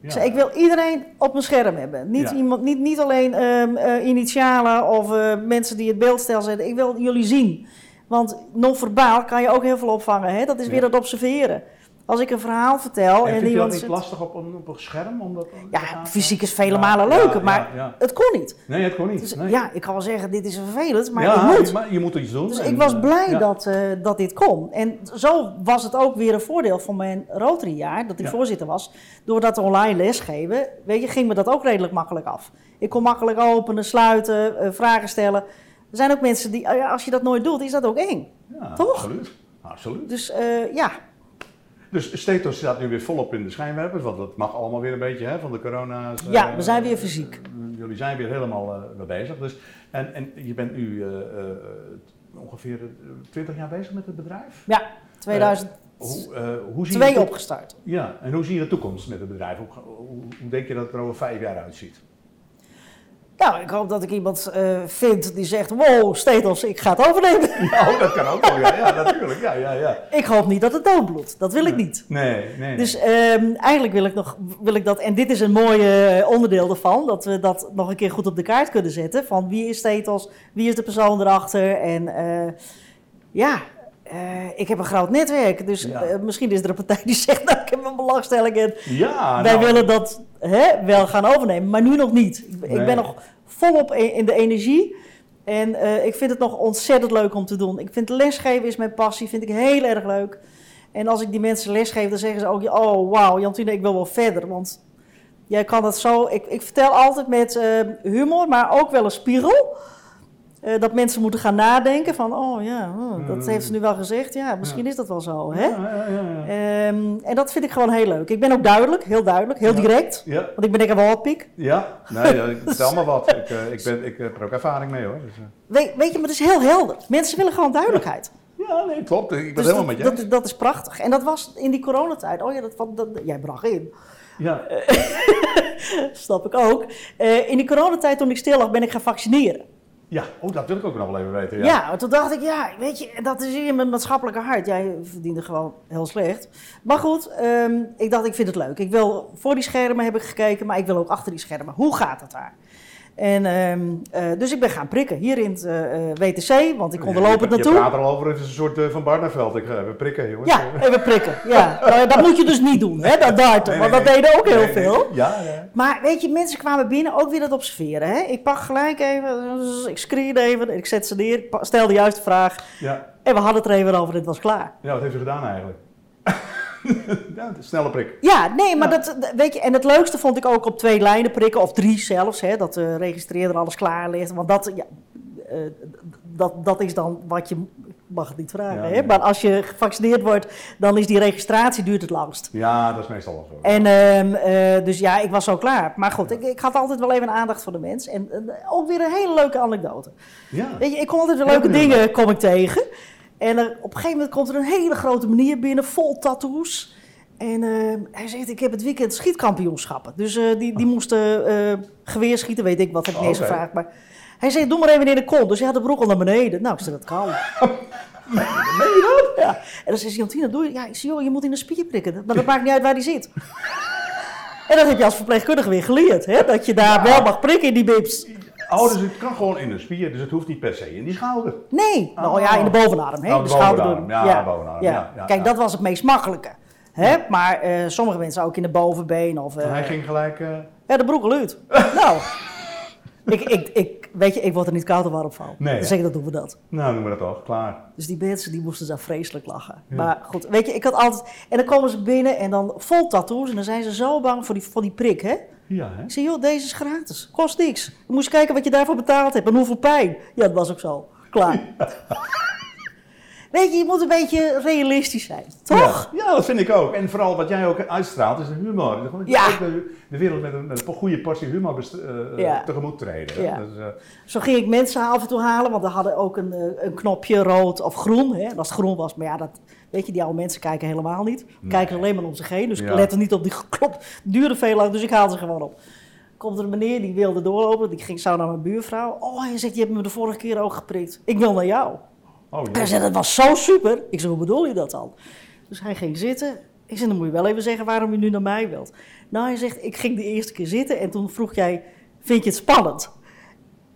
Ja. Ik wil iedereen op mijn scherm hebben. Niet, Ja. iemand, niet, niet alleen ehm, eh, initialen of eh, mensen die het beeldstel zetten. Ik wil jullie zien. Want non-verbaal kan je ook heel veel opvangen. Hè? Dat is weer het observeren. Als ik een verhaal vertel En en, vind je dat iemand... niet zit- lastig op een, op een scherm? Omdat, Ja, fysiek is vele malen leuker, maar ja. het kon niet. Nee, het kon niet. Dus, nee. Ja, ik kan wel zeggen, dit is vervelend, maar ja, ik moet. maar je moet iets doen. Dus en, ik was eh, blij dat, eh, dat dit kon. En zo was het ook weer een voordeel van mijn Rotary-jaar, dat ik voorzitter was. Door dat online lesgeven, weet je, ging me dat ook redelijk makkelijk af. Ik kon makkelijk openen, sluiten, eh, vragen stellen. Er zijn ook mensen die, als je dat nooit doet, is dat ook eng. Toch? Absoluut. absoluut. Dus ja, Dus Stetos staat nu weer volop in de schijnwerpers, want dat mag allemaal weer een beetje hè, van de corona's. eh, Ja, we zijn weer fysiek. eh, jullie zijn weer helemaal eh, mee bezig. Dus, en, en je bent nu eh, eh, ongeveer eh, 20 jaar bezig met het bedrijf. ja 2002 Hoe, eh, hoe zie je de toekomst? opgestart. Ja, en hoe zie je de toekomst met het bedrijf? Hoe, hoe, hoe denk je dat het er over vijf jaar uitziet? Nou, ik hoop dat ik iemand eh, vind die zegt, wow, Stetos, ik ga het overnemen. <laughs> Nou, dat kan ook wel. Ja, ja natuurlijk. Ja, ja, ja. ik hoop niet dat het doodbloedt. Dat wil ik niet. Nee, nee. Dus ehm, eigenlijk wil ik, nog, wil ik dat, en dit is een mooi eh, onderdeel ervan, dat we dat nog een keer goed op de kaart kunnen zetten. Van wie is Stetos, wie is de persoon erachter. En eh, ja, ik heb een groot netwerk. Dus Ja. misschien is er een partij die zegt, <laughs> nou, ik heb een belangstelling en ja, wij nou, willen dat hè, wel gaan overnemen. Maar nu nog niet. Ik, ben nog volop in, in de energie. En eh, ik vind het nog ontzettend leuk om te doen. Ik vind lesgeven is mijn passie, vind ik heel erg leuk. En als ik die mensen lesgeef, dan zeggen ze ook, oh wauw, Jantine, ik wil wel verder. Want jij kan het zo, ik, ik vertel altijd met eh, humor, maar ook wel een spiegel. Eh, dat mensen moeten gaan nadenken van, oh ja, oh, dat Mm. heeft ze nu wel gezegd. Ja, misschien is dat wel zo, hè? Ja, ja. Ehm, en dat vind ik gewoon heel leuk. Ik ben ook duidelijk, heel duidelijk, heel direct. Want ik ben lekker wel piek. ja. Nee, ik <laughs> vertel maar wat. Ik, eh, ik, ben, ik heb er ook ervaring mee hoor. Dus, eh. Weet, weet je, maar het is heel helder. Mensen willen gewoon duidelijkheid. Ja, nee, klopt. Ik ben Dus helemaal dat, met je dat, dat is prachtig. En dat was in die coronatijd. Oh ja, dat, dat, dat- jij bracht in. Ja, <laughs> Snap ik ook. In die coronatijd toen ik stil lag, ben ik gaan vaccineren. Ja. Oh, dat wil ik ook nog wel even weten. Ja, Ja. toen dacht ik, ja, weet je, dat is hier mijn maatschappelijke hart. Jij verdiende gewoon heel slecht. Maar goed, ehm, ik dacht, ik vind het leuk. Ik wil voor die schermen heb ik gekeken, maar ik wil ook achter die schermen. Hoe gaat het daar? En, ehm, eh, dus ik ben gaan prikken hier in het eh, eh, WTC, want ik onderloop het Je naartoe. praat er al over, het is een soort van Barneveld. Ik even prikken, jongens. Ja, even prikken. Ja. Nou dat moet je dus niet doen, hè, dat darten, Nee, want nee, dat nee. deden ook heel veel. Ja, ja. Maar weet je, mensen kwamen binnen ook weer dat observeren. Hè? Ik pak gelijk even, ik screen even, ik zet ze neer, stel de juiste vraag. Ja. En we hadden het er even over en het was klaar. ja, wat heeft u gedaan eigenlijk? <laughs> <laughs> ja, snelle prik. Ja, nee, maar Ja. dat, weet je, en het leukste vond ik ook op twee lijnen prikken, of drie zelfs, hè, dat de registreerder alles klaar ligt. Want dat, ja, eh, dat, dat is dan wat je, mag het niet vragen, Ja, hè, nee. maar als je gevaccineerd wordt, dan is die registratie duurt het langst. Ja, dat is meestal wel zo. En ehm, eh, dus ja, ik was zo klaar. Maar goed, ik, ik had altijd wel even aandacht voor de mens. En eh, ook weer een hele leuke anekdote. ja. Weet je, ik kom altijd weer leuke dingen kom ik tegen. En er, op een gegeven moment komt er een hele grote meneer binnen, vol tattoos. En eh, hij zegt, ik heb het weekend schietkampioenschappen. Dus eh, die, die moesten eh geweerschieten, weet ik wat, heb ik niet eens Oké. gevraagd. Maar hij zei, doe maar even in de kont. Dus hij had de broek al naar beneden. Nou, ik zei, dat kan. <laughs> Meen je dat? Ja. En dan zei ze, Jantina, doe je? Ja, ik joh, je moet in de spier prikken. Maar dat maakt niet uit waar die zit. <laughs> En dat heb je als verpleegkundige weer geleerd, hè? Dat je daar wel mag prikken in die bips. Oh, dus het kan gewoon in de spier, dus het hoeft niet per se in die schouder. Nee, nou ja, in de bovenarm. Hè? Oh, de de doen. Ja, bovenarm. Ja, ja, Kijk, dat was het meest makkelijke. Hè? Maar eh, sommige mensen ook in de bovenbeen. Of, eh, En hij ging gelijk... eh, Ja, de broek uit. <laughs> nou, ik, ik, ik, weet je, ik word er niet koud of warm van. Nee, zeg ik, dat doen we dat. nou, noemen we dat toch, klaar. Dus die mensen die moesten daar vreselijk lachen. Maar goed, weet je, ik had altijd... En dan komen ze binnen en dan vol tattoos. En dan zijn ze zo bang voor die, voor die prik, hè? Ja, hè? Ik zei, joh, deze is gratis. Kost niks. Je moest kijken wat je daarvoor betaald hebt en hoeveel pijn. Ja, dat was ook zo. Klaar. Weet je, je moet een beetje realistisch zijn. Toch? Ja, ja, dat vind ik ook. En vooral wat jij ook uitstraalt is de humor. Gewoon Ja. ook De, de wereld met een, met een goede portie humor best, eh, Ja. tegemoet treden. Ja. Dus, eh, Zo ging ik mensen af en toe halen, want we hadden ook een, eh, een knopje rood of groen. Hè? En als het groen was, maar ja, dat, weet je, die oude mensen kijken helemaal niet. Kijken alleen maar om zich heen, dus Ja. ik lette niet op die <laughs> klop. Duurde veel lang, dus ik haalde ze gewoon op. Komt er een meneer, die wilde doorlopen, die ging zo naar mijn buurvrouw. Oh, hij zegt, je hebt me de vorige keer ook geprikt. Ik wil naar jou. oh, Hij zei, dat was zo super. Ik zei, hoe bedoel je dat dan? Dus hij ging zitten. Ik zei, dan moet je wel even zeggen waarom je nu naar mij wilt. Nou, hij zegt, ik ging de eerste keer zitten en toen vroeg jij, vind je het spannend?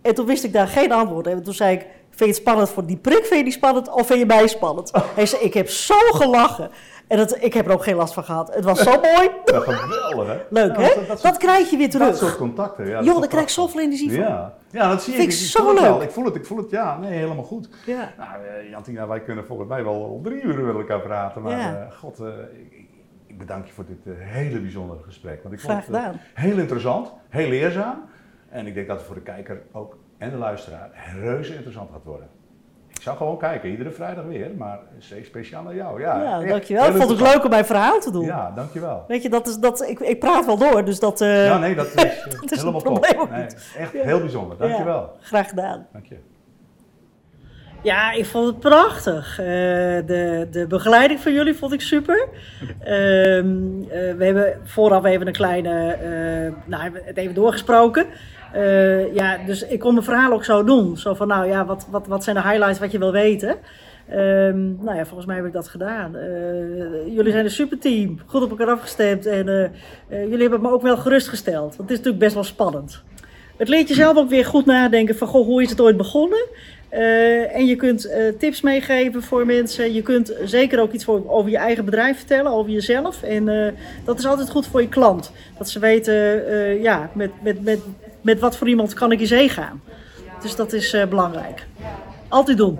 En toen wist ik daar geen antwoord. En toen zei ik, vind je het spannend voor die prik, vind je die spannend of vind je mij spannend? Hij zei, ik heb zo gelachen. En dat, ik heb er ook geen last van gehad. Het was zo <laughs> mooi. Ja, geweldig, hè? Leuk, Ja, hè? dat- Dat, dat soort- krijg je weer Dat soort terug. contacten. Ja, Joh, daar krijg ik zoveel energie van. Ja. ja, dat zie Vind ik. ik Ik zo voel het wel. leuk. Ik voel het, ik voel het. Ja, nee, helemaal goed. Ja. Nou, eh, Jantina, wij kunnen volgens mij wel al drie uur met elkaar praten. Maar Ja. eh, god, eh, ik, ik bedank je voor dit hele bijzondere gesprek. Want ik Graag vond het heel interessant, heel leerzaam. En ik denk dat het voor de kijker ook en de luisteraar reuze interessant gaat worden. Ik zou gewoon kijken, iedere vrijdag weer, maar speciaal naar jou. Ja, dankjewel. Ik vond het leuk om mijn verhaal te doen. Ja, dankjewel. Weet je, dat is, dat, ik, ik praat wel door, dus dat... eh, ja, nee, dat <laughs> is, eh, dat is helemaal top. Nee, echt Ja. heel bijzonder. Dankjewel. Ja, graag gedaan. Dank je. Ja, ik vond het prachtig. Eh, de, de begeleiding van jullie vond ik super. Ehm, eh, we hebben vooraf even een kleine, eh, nou, hebben het even doorgesproken. Eh, ja, dus ik kon mijn verhaal ook zo doen. Zo van, nou ja, wat, wat, wat zijn de highlights wat je wil weten? Ehm, nou ja, volgens mij heb ik dat gedaan. Eh, jullie zijn een superteam, goed op elkaar afgestemd en eh, jullie hebben me ook wel gerustgesteld. Want het is natuurlijk best wel spannend. Het leert jezelf ook weer goed nadenken van, goh, hoe is het ooit begonnen? En je kunt tips meegeven voor mensen. Je kunt zeker ook iets over je eigen bedrijf vertellen, over jezelf. En dat is altijd goed voor je klant. Dat ze weten, ja, met, met, met, met wat voor iemand kan ik in zee gaan. Dus dat is eh, belangrijk. Altijd doen.